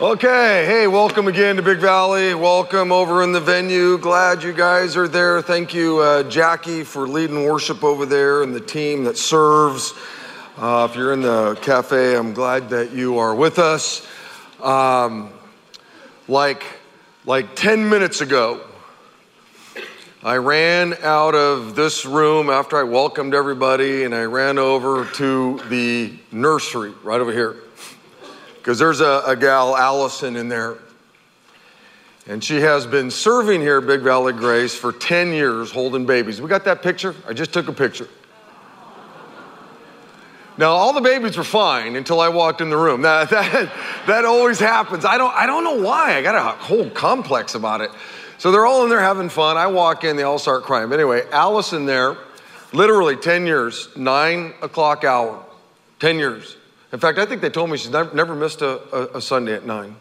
Okay, hey, welcome again to Big Valley. Welcome over in the venue. Glad you guys are there. Thank you, uh, Jackie, for leading worship over there and the team that serves. Uh, if you're in the cafe, I'm glad that you are with us. Um, like, like 10 minutes ago, I ran out of this room after I welcomed everybody and I ran over to the nursery right over here because there's a, a, gal, Allison, in there. And she has been serving here Big Valley Grace for 10 years holding babies. We got that picture? I just took a picture. Now, all the babies were fine until I walked in the room. That, that, that always happens. I don't, I don't know why. I got a whole complex about it. So they're all in there having fun. I walk in, they all start crying. But anyway, Allison there, literally 10 years, 9 o'clock hour, 10 years. In fact, I think they told me she's never, never missed a, a, a, Sunday at nine.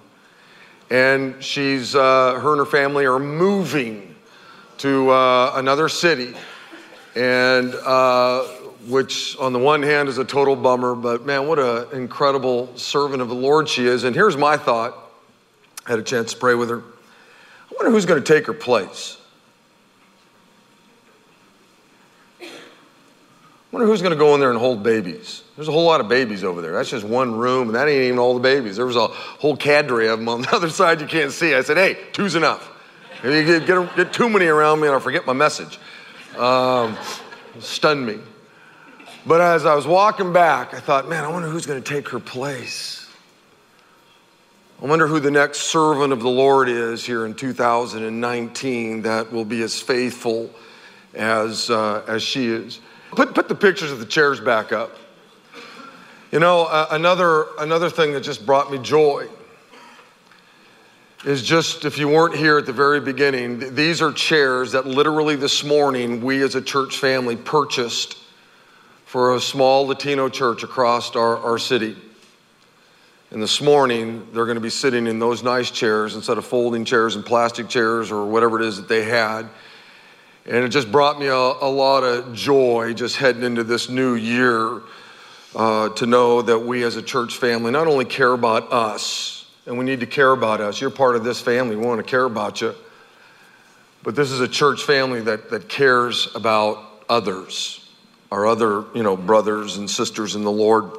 And she's, uh, her and her family are moving to uh, another city. And, uh, which on the one hand is a total bummer, but man, what an incredible servant of the Lord she is. And here's my thought I had a chance to pray with her. I wonder who's going to take her place. Wonder who's going to go in there and hold babies. There's a whole lot of babies over there. That's just one room, and that ain't even all the babies. There was a whole cadre of them on the other side you can't see. I said, hey, two's enough. If You get, get, too many around me, and I'll forget my message. Um, stunned me. But as I was walking back, I thought, man, I wonder who's going to take her place. I wonder who the next servant of the Lord is here in 2019 that will be as faithful as, uh, as she is. Put, put the pictures of the chairs back up. You know, uh, another, another thing that just brought me joy is just if you weren't here at the very beginning, th- these are chairs that literally this morning we as a church family purchased for a small Latino church across our, our city. And this morning, they're going to be sitting in those nice chairs instead of folding chairs and plastic chairs or whatever it is that they had. And it just brought me a, a lot of joy just heading into this new year uh, to know that we as a church family not only care about us, and we need to care about us. You're part of this family, we want to care about you. But this is a church family that, that cares about others, our other, you know, brothers and sisters in the Lord.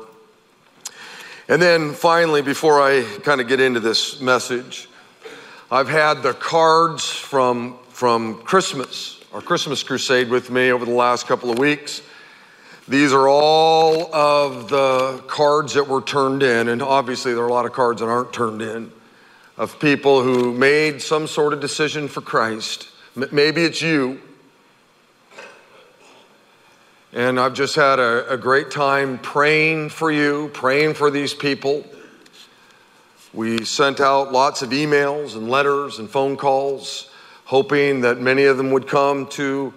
And then finally, before I kind of get into this message, I've had the cards from, from Christmas our Christmas crusade with me over the last couple of weeks. These are all of the cards that were turned in, and obviously there are a lot of cards that aren't turned in of people who made some sort of decision for Christ. Maybe it's you. And I've just had a, a great time praying for you, praying for these people. We sent out lots of emails and letters and phone calls hoping that many of them would come to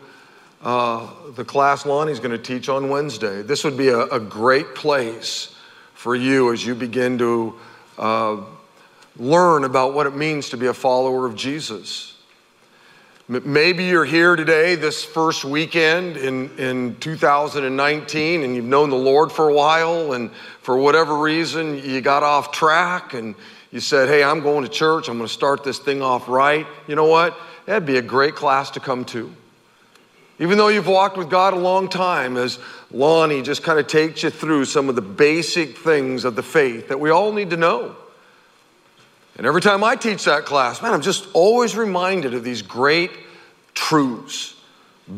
uh, the class Lonnie's going to teach on Wednesday. This would be a, a, great place for you as you begin to uh, learn about what it means to be a follower of Jesus. Maybe you're here today, this first weekend in, in 2019, and you've known the Lord for a while, and for whatever reason, you got off track and you said, Hey, I'm going to church, I'm going to start this thing off right. You know what? That'd be a great class to come to. Even though you've walked with God a long time, as Lonnie just kind of takes you through some of the basic things of the faith that we all need to know. And every time I teach that class, man, I'm just always reminded of these great truths,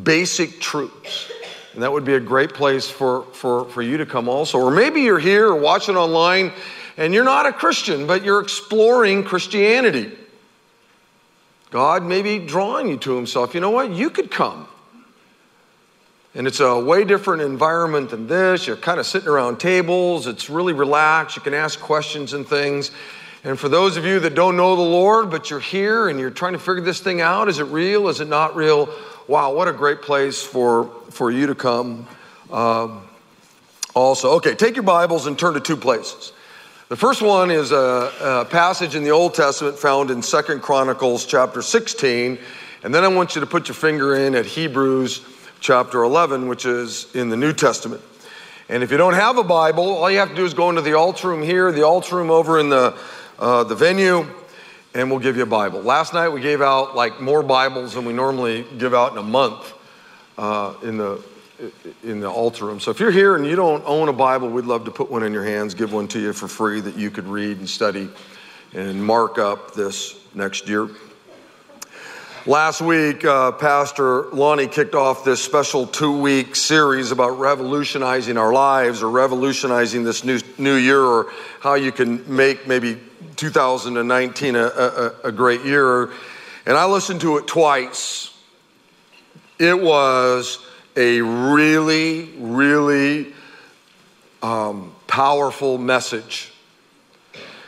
basic truths. And that would be a great place for, for, for you to come also. Or maybe you're here or watching online and you're not a Christian, but you're exploring Christianity. God may be drawing you to Himself. You know what? You could come. And it's a way different environment than this. You're kind of sitting around tables, it's really relaxed. You can ask questions and things. And for those of you that don't know the Lord, but you're here and you're trying to figure this thing out is it real? Is it not real? Wow, what a great place for, for you to come. Um, also, okay, take your Bibles and turn to two places. The first one is a, a, passage in the Old Testament found in Second Chronicles chapter 16. And then I want you to put your finger in at Hebrews chapter 11, which is in the New Testament. And if you don't have a Bible, all you have to do is go into the altar room here, the altar room over in the uh, the venue, and we'll give you a Bible. Last night we gave out like more Bibles than we normally give out in a month uh, in the in the altar room. So if you're here and you don't own a Bible, we'd love to put one in your hands, give one to you for free that you could read and study and mark up this next year. Last week, uh, Pastor Lonnie kicked off this special two week series about revolutionizing our lives or revolutionizing this new, new year or how you can make maybe 2019 a, a, a great year. And I listened to it twice. It was a really, really um, powerful message.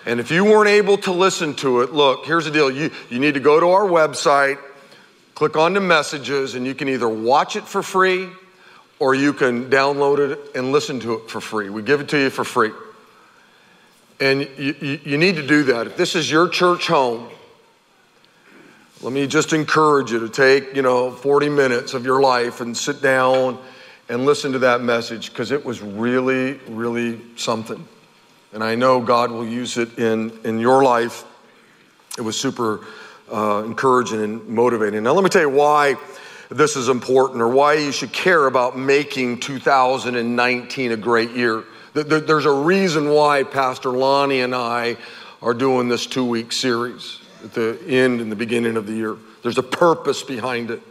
And if you weren't able to listen to it, look, here's the deal. You, you need to go to our website, click on the messages, and you can either watch it for free or you can download it and listen to it for free. We give it to you for free. And you, you, you need to do that. If this is your church home, let me just encourage you to take, you know, 40 minutes of your life and sit down and listen to that message because it was really, really something. And I know God will use it in, in your life. It was super uh, encouraging and motivating. Now, let me tell you why this is important or why you should care about making 2019 a great year. There's a reason why Pastor Lonnie and I are doing this two week series at the end and the beginning of the year. There's a purpose behind it.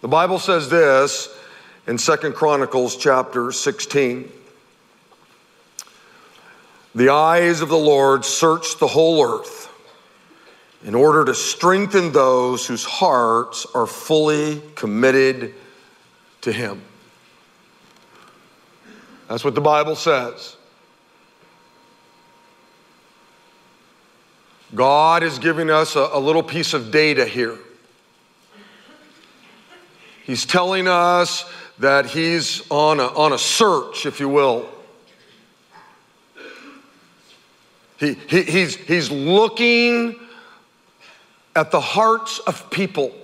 The Bible says this in Second Chronicles chapter 16. The eyes of the Lord search the whole earth in order to strengthen those whose hearts are fully committed to Him. That's what the Bible says. God is giving us a, a little piece of data here. He's telling us that He's on a, on a search, if you will. He, he, he's, he's looking at the hearts of people.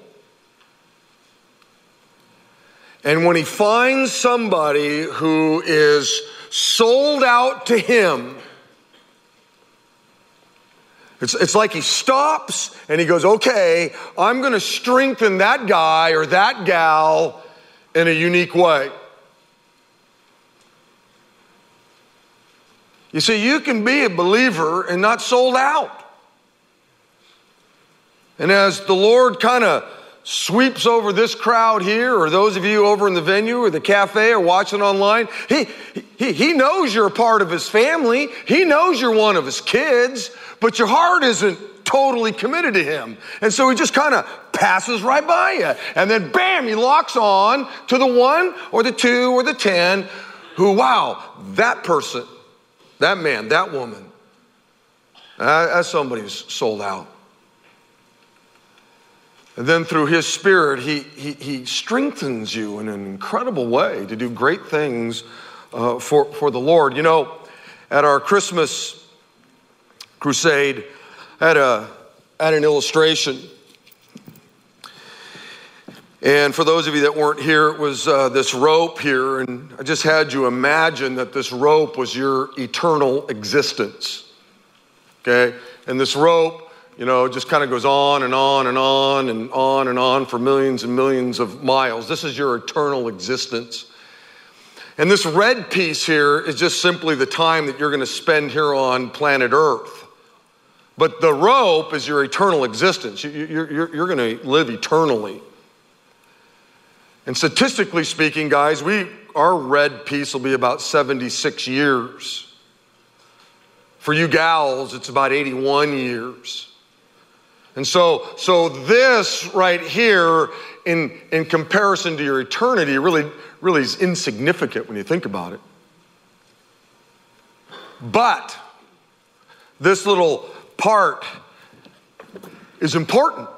And when he finds somebody who is sold out to him, it's, it's like he stops and he goes, okay, I'm going to strengthen that guy or that gal in a unique way. You see, you can be a believer and not sold out. And as the Lord kind of sweeps over this crowd here, or those of you over in the venue or the cafe or watching online, he, he, he knows you're a part of his family. He knows you're one of his kids, but your heart isn't totally committed to him. And so he just kind of passes right by you. And then bam, he locks on to the one or the two or the ten who, wow, that person that man, that woman, uh, as somebody's sold out. And then through his spirit, he, he, he strengthens you in an incredible way to do great things uh, for, for the Lord. You know, at our Christmas crusade, I had, a, had an illustration and for those of you that weren't here, it was uh, this rope here, and I just had you imagine that this rope was your eternal existence. Okay? And this rope, you know, it just kind of goes on and on and on and on and on for millions and millions of miles. This is your eternal existence. And this red piece here is just simply the time that you're going to spend here on planet Earth. But the rope is your eternal existence. You're going to live eternally. And statistically speaking, guys, we, our red piece will be about 76 years. For you gals, it's about 81 years. And so, so this right here, in, in comparison to your eternity, really, really is insignificant when you think about it. But this little part is important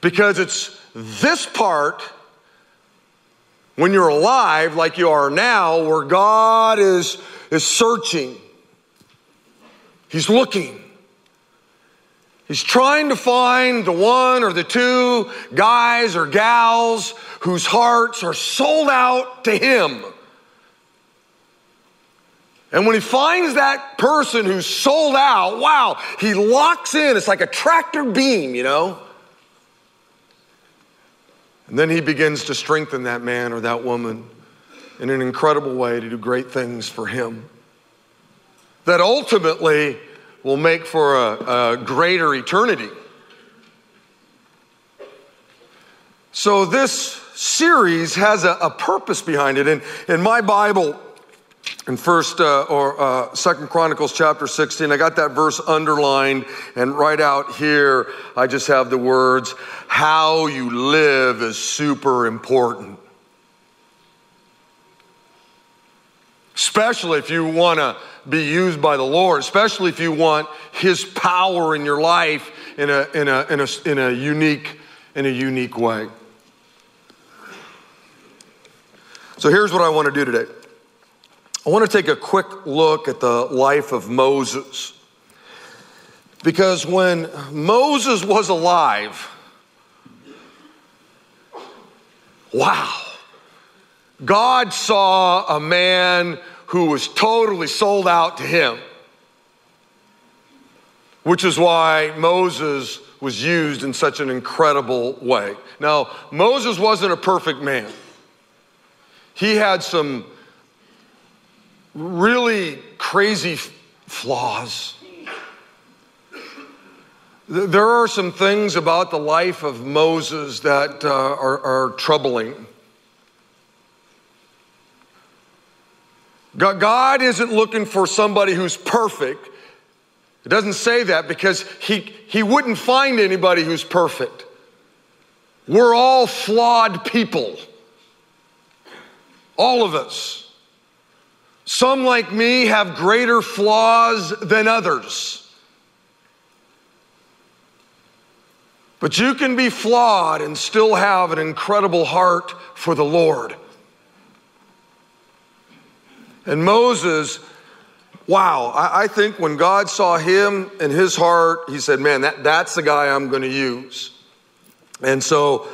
because it's this part, when you're alive like you are now, where God is, is searching, He's looking. He's trying to find the one or the two guys or gals whose hearts are sold out to Him. And when he finds that person who's sold out, wow, he locks in. It's like a tractor beam, you know? And then he begins to strengthen that man or that woman in an incredible way to do great things for him that ultimately will make for a, a greater eternity. So, this series has a, a purpose behind it. And in my Bible, in first uh, or uh, second chronicles chapter 16 i got that verse underlined and right out here i just have the words how you live is super important especially if you want to be used by the lord. Especially if you want his power in your life in a, in a, in a, in a unique in a unique way. So here's what i want to do today. I want to take a quick look at the life of Moses. Because when Moses was alive, wow, God saw a man who was totally sold out to him, which is why Moses was used in such an incredible way. Now, Moses wasn't a perfect man, he had some really crazy flaws. There are some things about the life of Moses that uh, are, are troubling. God isn't looking for somebody who's perfect. It doesn't say that because he, he wouldn't find anybody who's perfect. We're all flawed people. All of us. Some, like me, have greater flaws than others. But you can be flawed and still have an incredible heart for the Lord. And Moses, wow, I, I, think when God saw him and his heart, he said, Man, that, that's the guy I'm going to use. And so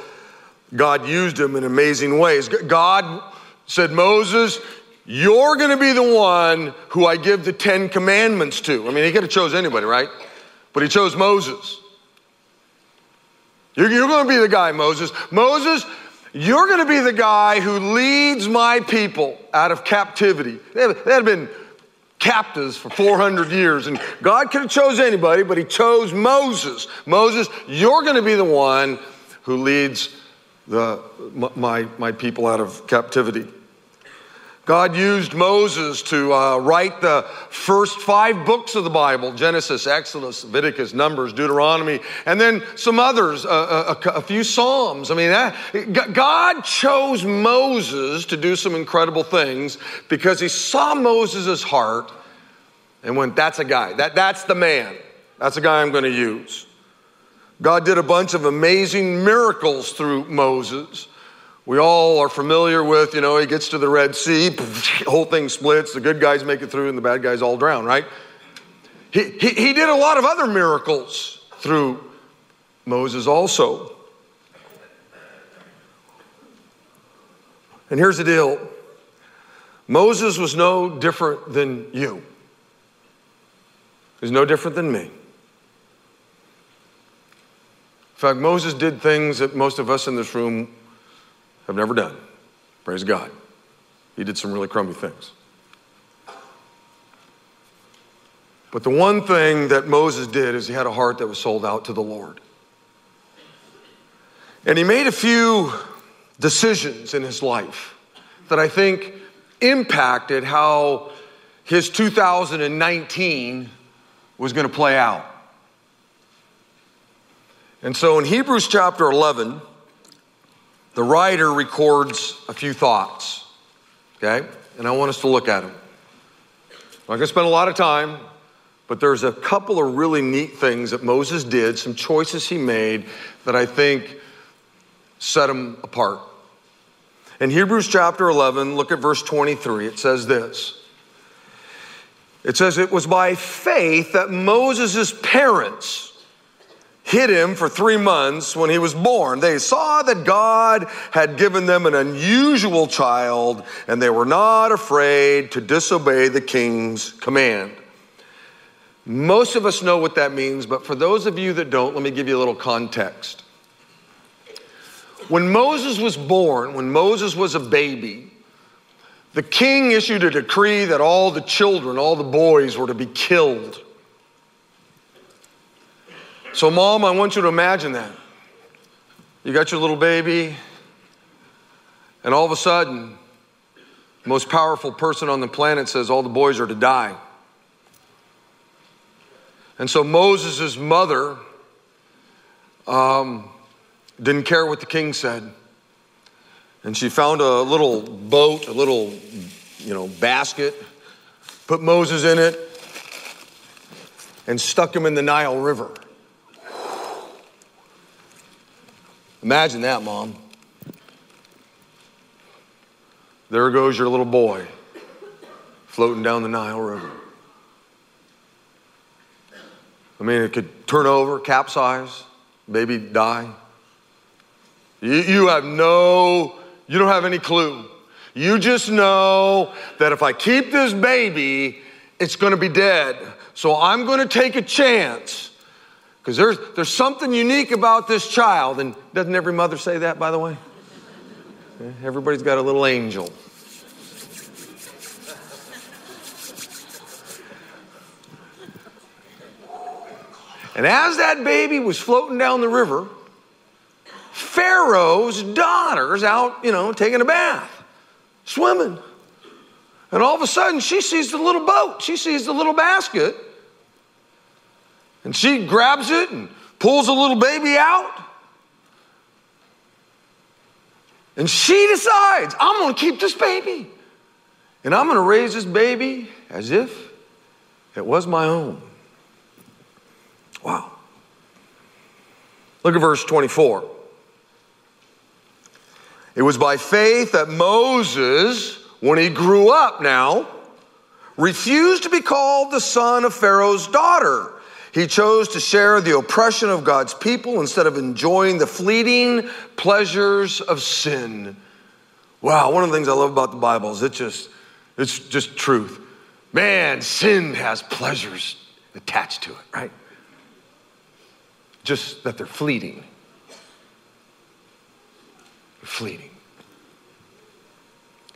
God used him in amazing ways. God said, Moses, you're going to be the one who I give the Ten Commandments to. I mean, he could have chose anybody, right? But he chose Moses. You're, you're going to be the guy, Moses. Moses, you're going to be the guy who leads my people out of captivity. They had, been captives for 400 years, and God could have chose anybody, but he chose Moses. Moses, you're going to be the one who leads the, my, my people out of captivity. God used Moses to uh, write the first five books of the Bible Genesis, Exodus, Leviticus, Numbers, Deuteronomy, and then some others, uh, a, a, few Psalms. I mean, that, God chose Moses to do some incredible things because he saw Moses' heart and went, That's a guy, that, that's the man, that's a guy I'm going to use. God did a bunch of amazing miracles through Moses we all are familiar with, you know, he gets to the Red Sea, whole thing splits, the good guys make it through, and the bad guys all drown, right? He, he, he did a lot of other miracles through Moses also. And here's the deal Moses was no different than you, he's no different than me. In fact, Moses did things that most of us in this room have never done. Praise God. He did some really crummy things. But the one thing that Moses did is he had a heart that was sold out to the Lord. And he made a few decisions in his life that I think impacted how his 2019 was going to play out. And so in Hebrews chapter 11, the writer records a few thoughts, okay? And I want us to look at them. I'm not going to spend a lot of time, but there's a couple of really neat things that Moses did, some choices he made that I think set him apart. In Hebrews chapter 11, look at verse 23. It says this It says, It was by faith that Moses' parents hid him for three months when he was born. They saw that God had given them an unusual child, and they were not afraid to disobey the king's command. Most of us know what that means, but for those of you that don't, let me give you a little context. When Moses was born, when Moses was a baby, the king issued a decree that all the children, all the boys, were to be killed. So, mom, I want you to imagine that. You got your little baby, and all of a sudden, the most powerful person on the planet says all the boys are to die. And so Moses' mother um, didn't care what the king said. And she found a little boat, a little, you know, basket, put Moses in it, and stuck him in the Nile River. Imagine that, Mom. There goes your little boy floating down the Nile River. I mean, it could turn over, capsize, maybe die. You, you have no, you don't have any clue. You just know that if I keep this baby, it's to be dead. So I'm to take a chance because there's, there's something unique about this child. And doesn't every mother say that, by the way? Eh, everybody's got a little angel. And as that baby was floating down the river, Pharaoh's daughter's out, you know, taking a bath, swimming. And all of a sudden, she sees the little boat, she sees the little basket, and she grabs it and pulls a little baby out. And she decides, I'm going to keep this baby. And I'm going to raise this baby as if it was my own. Wow. Look at verse 24. It was by faith that Moses, when he grew up now, refused to be called the son of Pharaoh's daughter. He chose to share the oppression of God's people instead of enjoying the fleeting pleasures of sin. Wow, one of the things I love about the Bible is it just it's just truth. Man, sin has pleasures attached to it, right? Just that they're fleeting. Fleeting.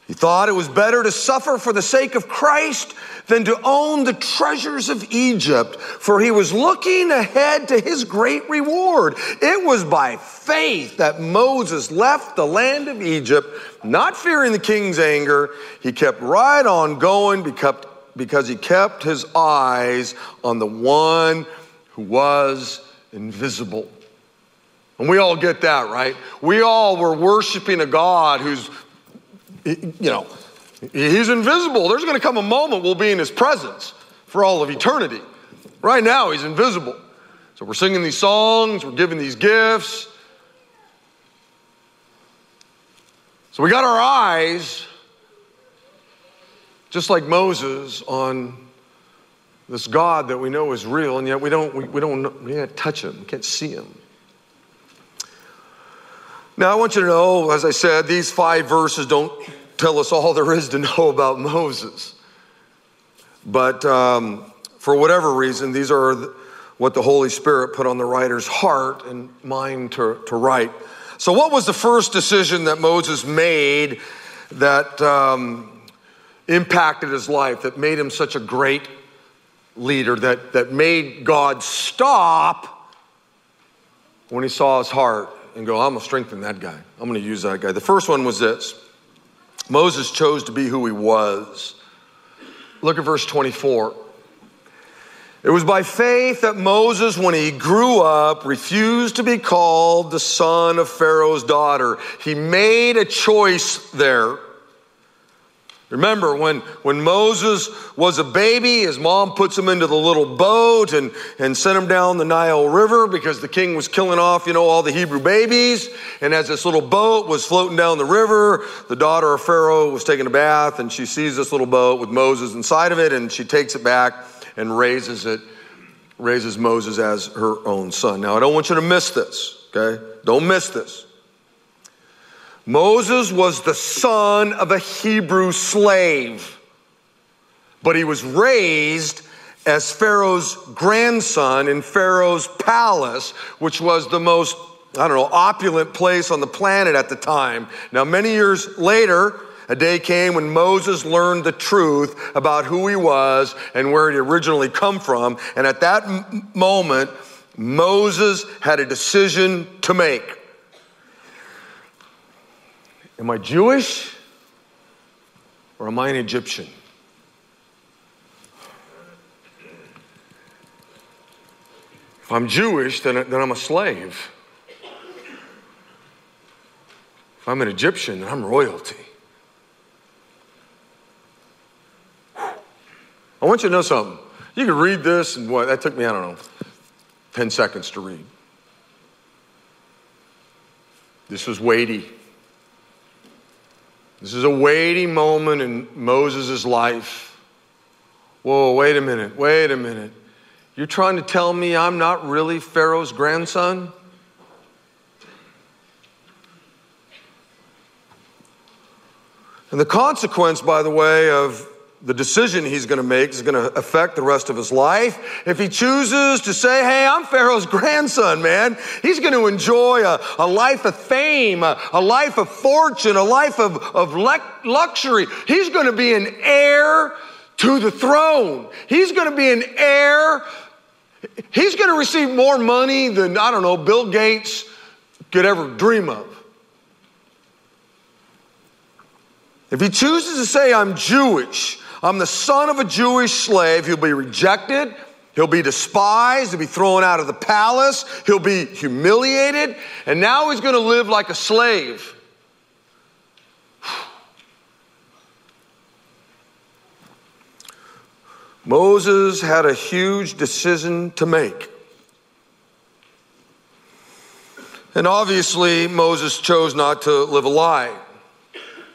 He thought it was better to suffer for the sake of Christ than to own the treasures of Egypt, for he was looking ahead to his great reward. It was by faith that Moses left the land of Egypt, not fearing the king's anger. He kept right on going because he kept his eyes on the one who was invisible. And we all get that, right? We all were worshiping a God who's you know, he's invisible. There's going to come a moment we'll be in his presence for all of eternity. Right now, he's invisible. So we're singing these songs, we're giving these gifts. So we got our eyes, just like Moses, on this God that we know is real, and yet we don't, we, we don't, we can't touch him, we can't see him. Now, I want you to know, as I said, these five verses don't tell us all there is to know about Moses. But um, for whatever reason, these are what the Holy Spirit put on the writer's heart and mind to, to write. So, what was the first decision that Moses made that um, impacted his life, that made him such a great leader, that, that made God stop when he saw his heart? And go, I'm going to strengthen that guy. I'm going to use that guy. The first one was this Moses chose to be who he was. Look at verse 24. It was by faith that Moses, when he grew up, refused to be called the son of Pharaoh's daughter. He made a choice there. Remember, when, when Moses was a baby, his mom puts him into the little boat and, and sent him down the Nile River because the king was killing off, you know, all the Hebrew babies. And as this little boat was floating down the river, the daughter of Pharaoh was taking a bath and she sees this little boat with Moses inside of it and she takes it back and raises it raises Moses as her own son. Now, I don't want you to miss this, okay? Don't miss this. Moses was the son of a Hebrew slave, but he was raised as Pharaoh's grandson in Pharaoh's palace, which was the most, I don't know, opulent place on the planet at the time. Now, many years later, a day came when Moses learned the truth about who he was and where he originally come from. And at that m- moment, Moses had a decision to make. Am I Jewish or am I an Egyptian? If I'm Jewish, then, then I'm a slave. If I'm an Egyptian, then I'm royalty. I want you to know something. You can read this, and what, that took me, I don't know, 10 seconds to read. This was weighty. This is a weighty moment in Moses' life. Whoa, wait a minute, wait a minute. You're trying to tell me I'm not really Pharaoh's grandson? And the consequence, by the way, of the decision he's going to make is going to affect the rest of his life. If he chooses to say, Hey, I'm Pharaoh's grandson, man, he's going to enjoy a, a life of fame, a, a, life of fortune, a life of, of luxury. He's going to be an heir to the throne. He's going to be an heir. He's going to receive more money than, I don't know, Bill Gates could ever dream of. If he chooses to say, I'm Jewish, I'm the son of a Jewish slave. He'll be rejected. He'll be despised. He'll be thrown out of the palace. He'll be humiliated. And now he's going to live like a slave. Moses had a huge decision to make. And obviously, Moses chose not to live a lie.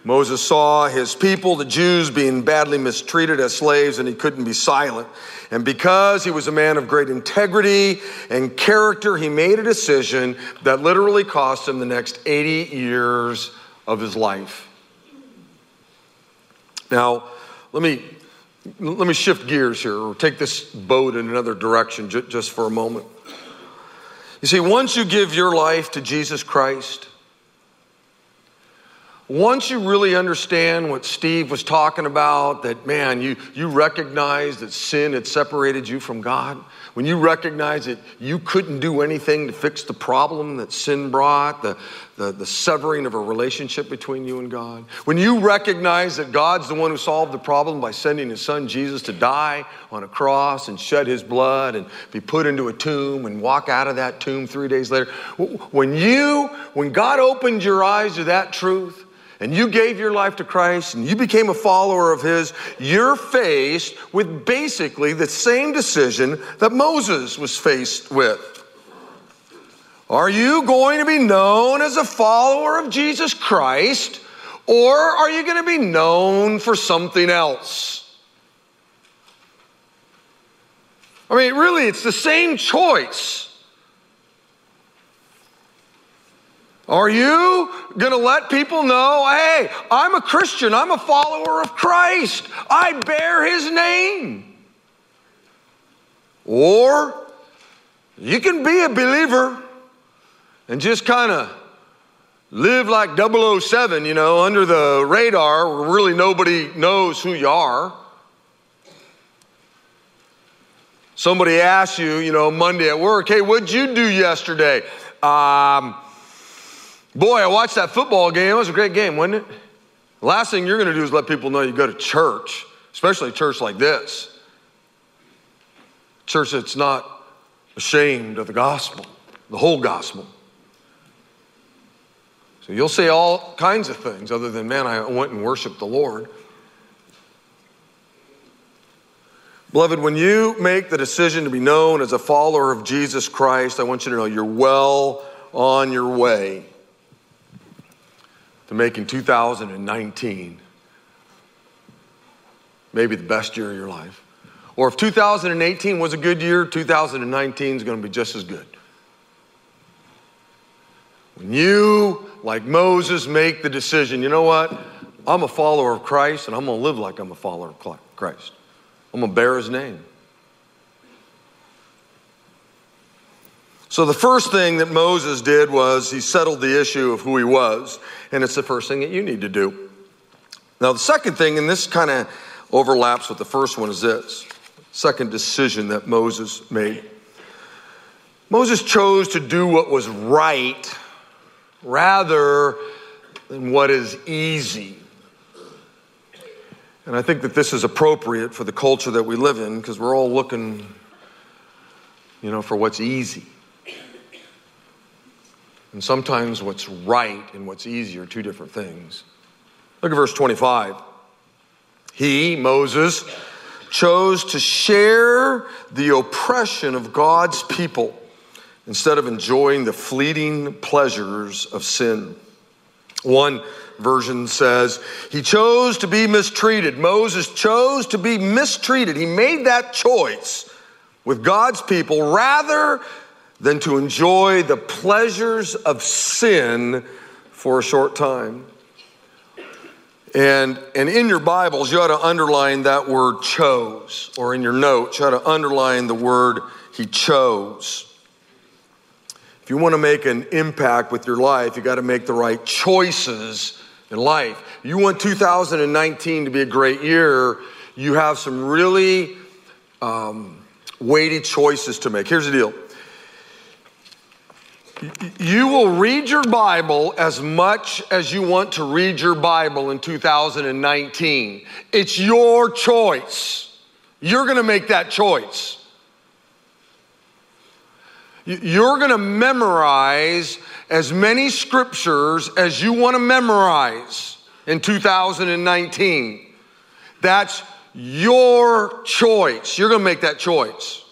Moses saw his people, the Jews, being badly mistreated as slaves, and he couldn't be silent. And because he was a man of great integrity and character, he made a decision that literally cost him the next 80 years of his life. Now, let me, let me shift gears here, or take this boat in another direction just for a moment. You see, once you give your life to Jesus Christ, once you really understand what Steve was talking about, that man, you, you recognize that sin had separated you from God, when you recognize that you couldn't do anything to fix the problem that sin brought, the, the, the severing of a relationship between you and God, when you recognize that God's the one who solved the problem by sending his son Jesus to die on a cross and shed his blood and be put into a tomb and walk out of that tomb three days later, when you, when God opened your eyes to that truth, and you gave your life to Christ and you became a follower of His, you're faced with basically the same decision that Moses was faced with. Are you going to be known as a follower of Jesus Christ or are you going to be known for something else? I mean, really, it's the same choice. Are you going to let people know, hey, I'm a Christian, I'm a follower of Christ, I bear his name? Or you can be a believer and just kind of live like 007, you know, under the radar where really nobody knows who you are. Somebody asks you, you know, Monday at work, hey, what'd you do yesterday? Um, Boy, I watched that football game. It was a great game, wasn't it? The last thing you're going to do is let people know you go to church, especially a church like this. Church that's not ashamed of the gospel, the whole gospel. So you'll say all kinds of things other than, man, I went and worshiped the Lord. Beloved, when you make the decision to be known as a follower of Jesus Christ, I want you to know you're well on your way to making 2019 maybe the best year of your life. Or if 2018 was a good year, 2019 is going to be just as good. When you, like Moses, make the decision, you know what? I'm a follower of Christ and I'm going to live like I'm a follower of Christ. I'm going to bear his name. So, the first thing that Moses did was he settled the issue of who he was, and it's the first thing that you need to do. Now, the second thing, and this kind of overlaps with the first one, is this second decision that Moses made. Moses chose to do what was right rather than what is easy. And I think that this is appropriate for the culture that we live in because we're all looking, you know, for what's easy. And sometimes what's right and what's easy are two different things. Look at verse 25. He, Moses, chose to share the oppression of God's people instead of enjoying the fleeting pleasures of sin. One version says, He chose to be mistreated. Moses chose to be mistreated. He made that choice with God's people rather than to enjoy the pleasures of sin for a short time. And, and in your Bibles, you ought to underline that word chose, or in your notes, you ought to underline the word he chose. If you want to make an impact with your life, you got to make the right choices in life. You want 2019 to be a great year, you have some really um, weighty choices to make. Here's the deal you will read your Bible as much as you want to read your Bible in 2019. It's your choice. You're going to make that choice. You're going to memorize as many scriptures as you want to memorize in 2019. That's your choice. You're going to make that choice.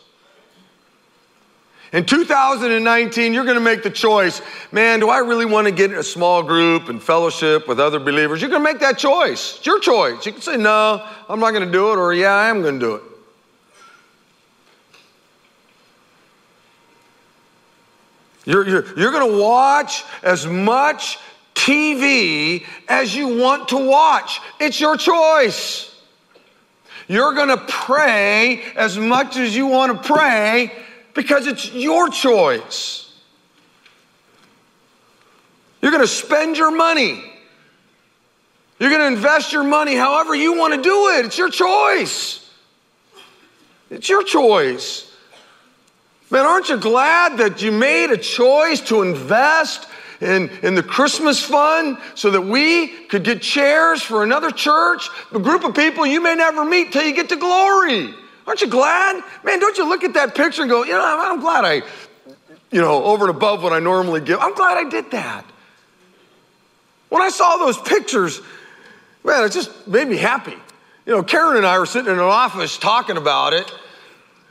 In 2019, you're going to make the choice man, do I really want to get in a small group and fellowship with other believers? You're going to make that choice. It's your choice. You can say, no, I'm not going to do it, or yeah, I am going to do it. You're, you're, you're going to watch as much TV as you want to watch. It's your choice. You're going to pray as much as you want to pray because it's your choice. You're going to spend your money. You're going to invest your money however you want to do it. It's your choice. It's your choice. Man, aren't you glad that you made a choice to invest in, in the Christmas fund so that we could get chairs for another church, a group of people you may never meet till you get to glory? Aren't you glad? Man, don't you look at that picture and go, you know, I'm glad I, you know, over and above what I normally give. I'm glad I did that. When I saw those pictures, man, it just made me happy. You know, Karen and I were sitting in an office talking about it.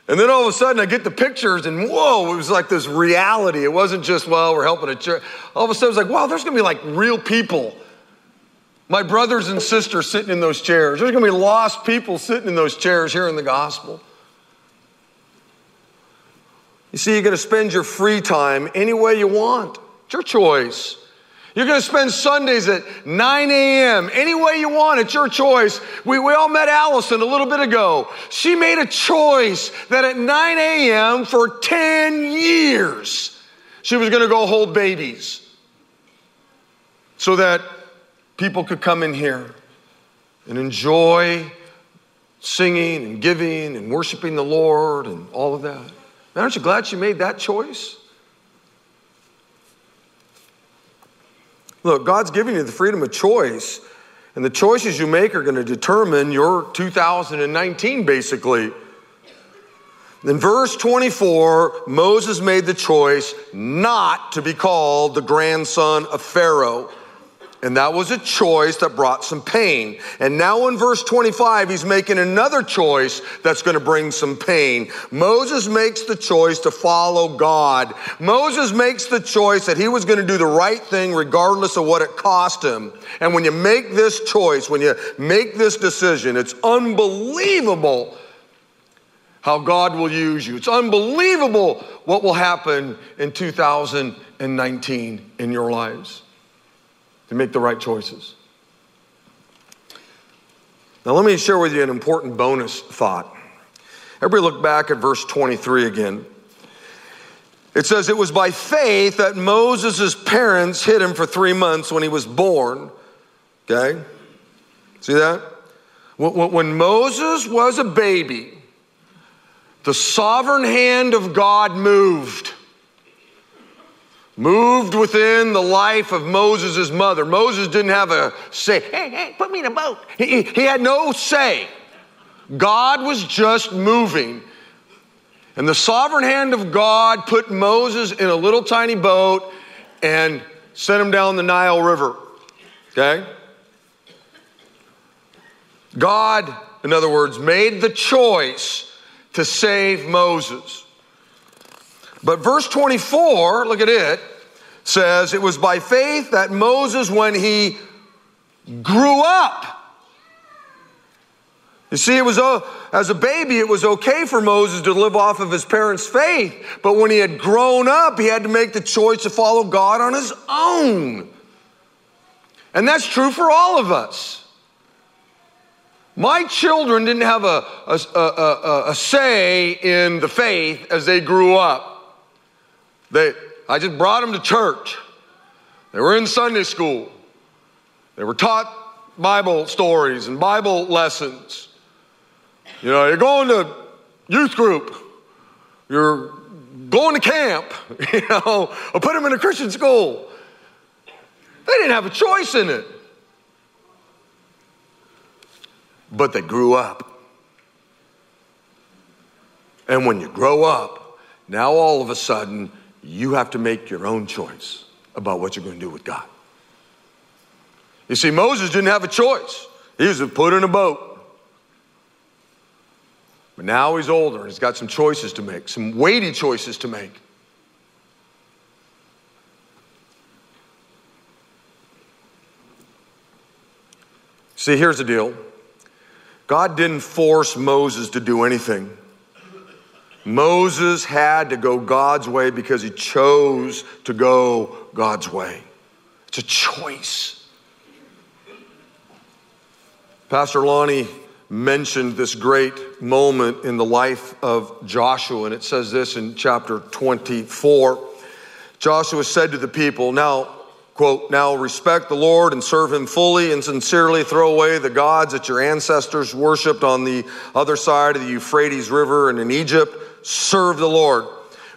And then all of a sudden I get the pictures and whoa, it was like this reality. It wasn't just, well, we're helping a church. All of a sudden it was like, wow, there's gonna be like real people my brothers and sisters sitting in those chairs. There's going to be lost people sitting in those chairs hearing the gospel. You see, you're going to spend your free time any way you want. It's your choice. You're going to spend Sundays at 9 a.m. any way you want. It's your choice. We, we all met Allison a little bit ago. She made a choice that at 9 a.m. for 10 years, she was going to go hold babies so that people could come in here and enjoy singing and giving and worshiping the Lord and all of that. Man, aren't you glad she made that choice? Look, God's giving you the freedom of choice, and the choices you make are going to determine your 2019, basically. In verse 24, Moses made the choice not to be called the grandson of Pharaoh. And that was a choice that brought some pain. And now in verse 25, he's making another choice that's going to bring some pain. Moses makes the choice to follow God. Moses makes the choice that he was going to do the right thing regardless of what it cost him. And when you make this choice, when you make this decision, it's unbelievable how God will use you. It's unbelievable what will happen in 2019 in your lives to make the right choices. Now, let me share with you an important bonus thought. Everybody look back at verse 23 again. It says, It was by faith that Moses' parents hid him for three months when he was born. Okay? See that? When Moses was a baby, the sovereign hand of God moved. Moved within the life of Moses' mother. Moses didn't have a say, hey, hey, put me in a boat. He, he had no say. God was just moving. And the sovereign hand of God put Moses in a little tiny boat and sent him down the Nile River. Okay? God, in other words, made the choice to save Moses. But verse 24, look at it, says it was by faith that Moses, when he grew up, you see, it was uh, as a baby, it was okay for Moses to live off of his parents' faith, but when he had grown up, he had to make the choice to follow God on his own. And that's true for all of us. My children didn't have a, a, a, a, say in the faith as they grew up. They, I just brought them to church. They were in Sunday school. They were taught Bible stories and Bible lessons. You know, you're going to youth group, you're going to camp, you know, or put them in a Christian school. They didn't have a choice in it. But they grew up. And when you grow up, now all of a sudden, you have to make your own choice about what you're going to do with God. You see, Moses didn't have a choice. He was put in a boat. But now he's older and he's got some choices to make, some weighty choices to make. See, here's the deal God didn't force Moses to do anything. Moses had to go God's way because he chose to go God's way. It's a choice. Pastor Lonnie mentioned this great moment in the life of Joshua, and it says this in chapter 24. Joshua said to the people, Now, quote, now respect the Lord and serve him fully and sincerely. Throw away the gods that your ancestors worshiped on the other side of the Euphrates River and in Egypt. Serve the Lord.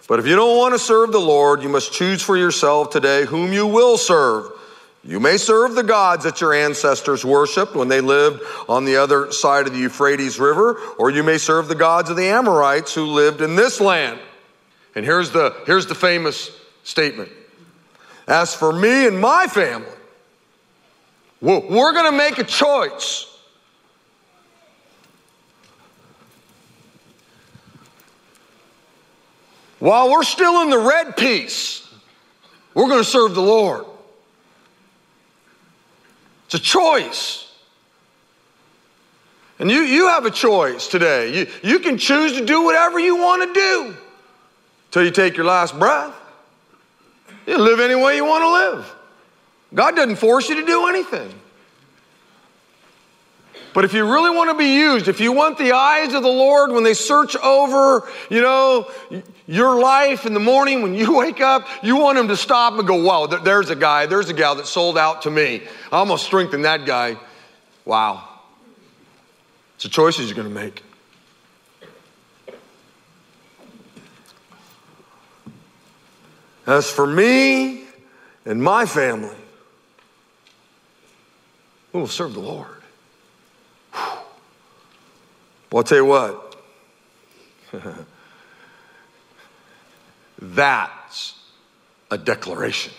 But if you don't want to serve the Lord, you must choose for yourself today whom you will serve you may serve the gods that your ancestors worshiped when they lived on the other side of the Euphrates River, or you may serve the gods of the Amorites who lived in this land. And here's the, here's the famous statement As for me and my family, we're going to make a choice. While we're still in the red piece, we're going to serve the Lord. It's a choice. And you, you have a choice today. You, you can choose to do whatever you want to do until you take your last breath. You live any way you want to live. God doesn't force you to do anything. But if you really want to be used, if you want the eyes of the Lord when they search over, you know, your life in the morning when you wake up, you want him to stop and go, wow, there's a guy, there's a gal that sold out to me. I'm going to strengthen that guy. Wow. It's the choices you're going to make. As for me and my family, we will serve the Lord. Well, I'll tell you what. That's a declaration.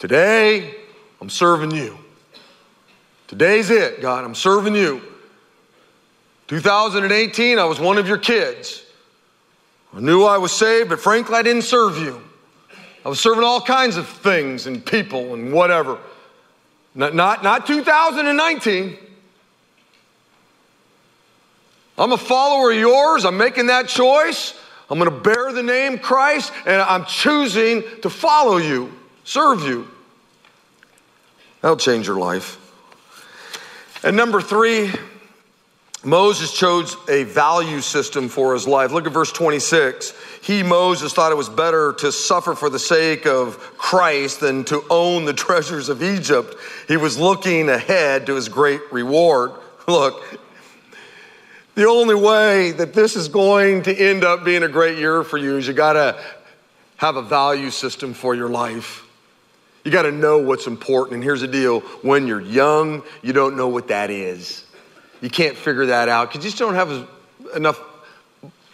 Today, I'm serving you. Today's it, God. I'm serving you. 2018, I was one of your kids. I knew I was saved, but frankly, I didn't serve you. I was serving all kinds of things and people and whatever. Not, not, not 2019. I'm a follower of yours. I'm making that choice. I'm going to bear the name Christ, and I'm choosing to follow you, serve you. That'll change your life. And number three, Moses chose a value system for his life. Look at verse 26. He, Moses, thought it was better to suffer for the sake of Christ than to own the treasures of Egypt. He was looking ahead to his great reward. Look, the only way that this is going to end up being a great year for you is you got to have a value system for your life. You got to know what's important. And here's the deal when you're young, you don't know what that is. You can't figure that out because you just don't have enough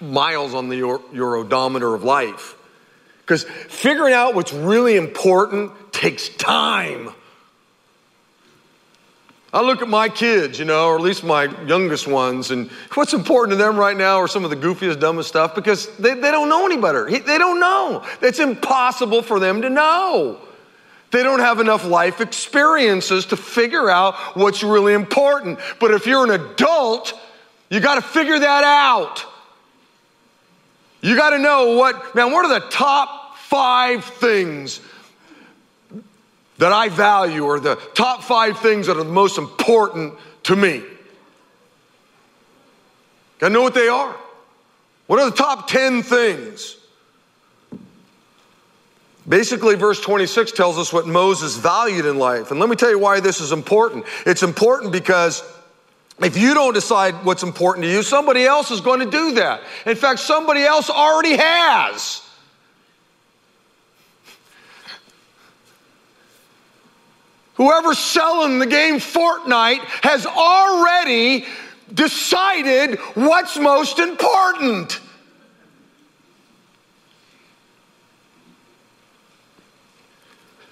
miles on the, your, your odometer of life. Because figuring out what's really important takes time. I look at my kids, you know, or at least my youngest ones, and what's important to them right now are some of the goofiest, dumbest stuff because they, they don't know any better. They don't know. It's impossible for them to know. They don't have enough life experiences to figure out what's really important. But if you're an adult, you got to figure that out. You got to know what, man, what are the top five things that I value or the top five things that are the most important to me? Got to know what they are. What are the top 10 things? Basically, verse 26 tells us what Moses valued in life. And let me tell you why this is important. It's important because if you don't decide what's important to you, somebody else is going to do that. In fact, somebody else already has. Whoever's selling the game Fortnite has already decided what's most important.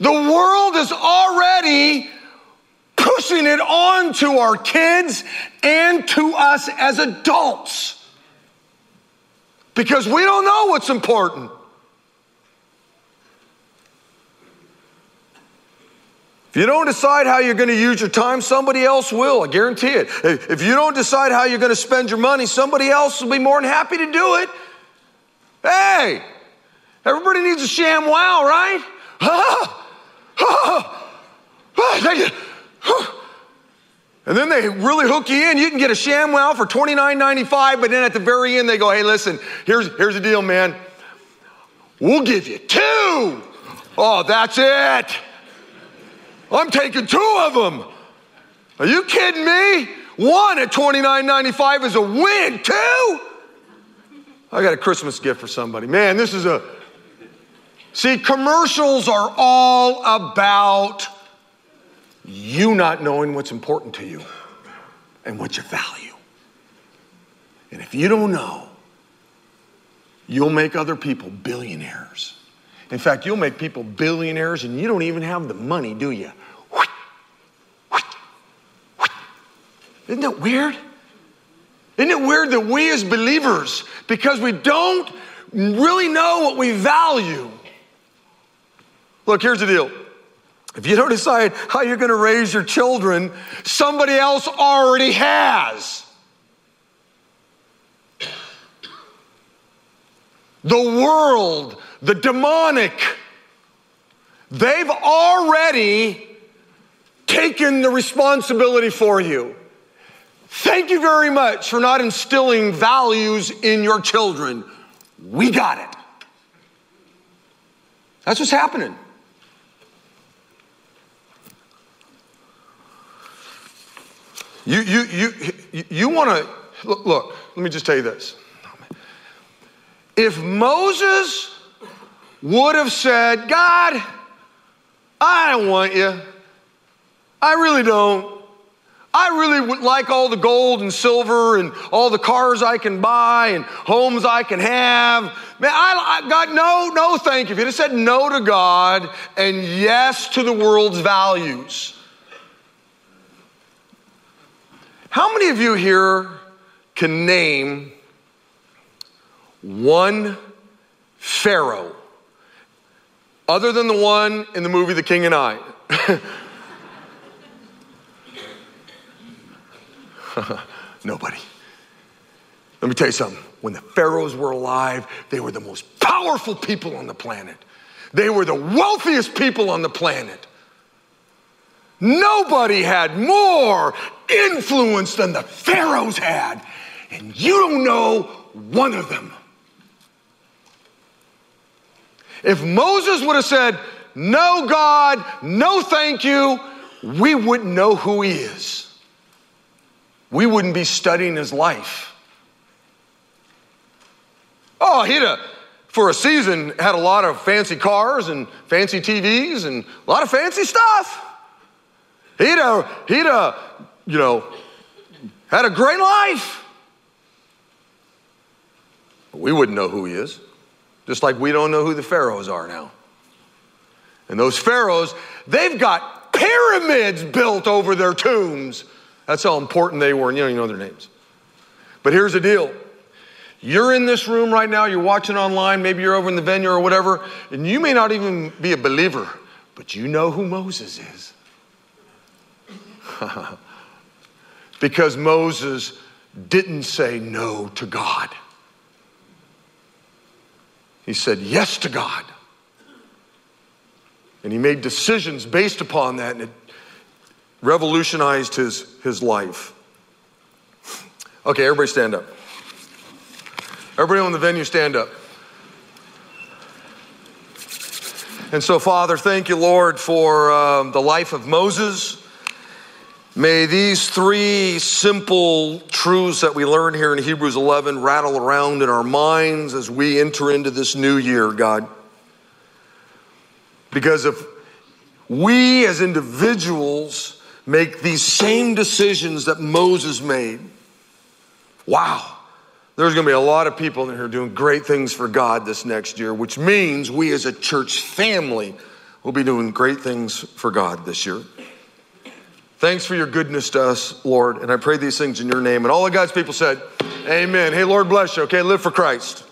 The world is already pushing it on to our kids and to us as adults because we don't know what's important. If you don't decide how you're going to use your time, somebody else will. I guarantee it. If you don't decide how you're going to spend your money, somebody else will be more than happy to do it. Hey, everybody needs a ShamWow, right? And then they really hook you in. You can get a ShamWow for $29.95, but then at the very end they go, hey, listen, here's, here's the deal, man. We'll give you two. Oh, that's it. I'm taking two of them. Are you kidding me? One at $29.95 is a win. Two? I got a Christmas gift for somebody. Man, this is a See, commercials are all about you not knowing what's important to you and what you value. And if you don't know, you'll make other people billionaires. In fact, you'll make people billionaires and you don't even have the money, do you? Isn't that weird? Isn't it weird that we as believers, because we don't really know what we value, Look, here's the deal. If you don't decide how you're going to raise your children, somebody else already has. The world, the demonic, they've already taken the responsibility for you. Thank you very much for not instilling values in your children. We got it. That's what's happening. You, you, you, you want to, look, look, let me just tell you this. If Moses would have said, God, I don't want you. I really don't. I really would like all the gold and silver and all the cars I can buy and homes I can have. Man, I, I, God, no, no, thank you. If you'd have said no to God and yes to the world's values, How many of you here can name one Pharaoh other than the one in the movie The King and I? Nobody. Let me tell you something. When the pharaohs were alive, they were the most powerful people on the planet. They were the wealthiest people on the planet. Nobody had more influence than the pharaohs had, and you don't know one of them. If Moses would have said, No, God, no, thank you, we wouldn't know who he is. We wouldn't be studying his life. Oh, he'd have, for a season, had a lot of fancy cars and fancy TVs and a lot of fancy stuff. He'd he'd you know, had a great life. We wouldn't know who he is, just like we don't know who the pharaohs are now. And those pharaohs, they've got pyramids built over their tombs. That's how important they were, and you don't even know their names. But here's the deal. You're in this room right now, you're watching online, maybe you're over in the venue or whatever, and you may not even be a believer, but you know who Moses is. because Moses didn't say no to God. He said yes to God. And he made decisions based upon that, and it revolutionized his, his life. Okay, everybody stand up. Everybody on the venue, stand up. And so, Father, thank you, Lord, for um, the life of Moses. May these three simple truths that we learn here in Hebrews 11 rattle around in our minds as we enter into this new year, God. Because if we as individuals make these same decisions that Moses made, wow, there's going to be a lot of people in here doing great things for God this next year, which means we as a church family will be doing great things for God this year. Thanks for your goodness to us, Lord. And I pray these things in your name. And all of God's people said, Amen. Hey, Lord bless you. Okay, live for Christ.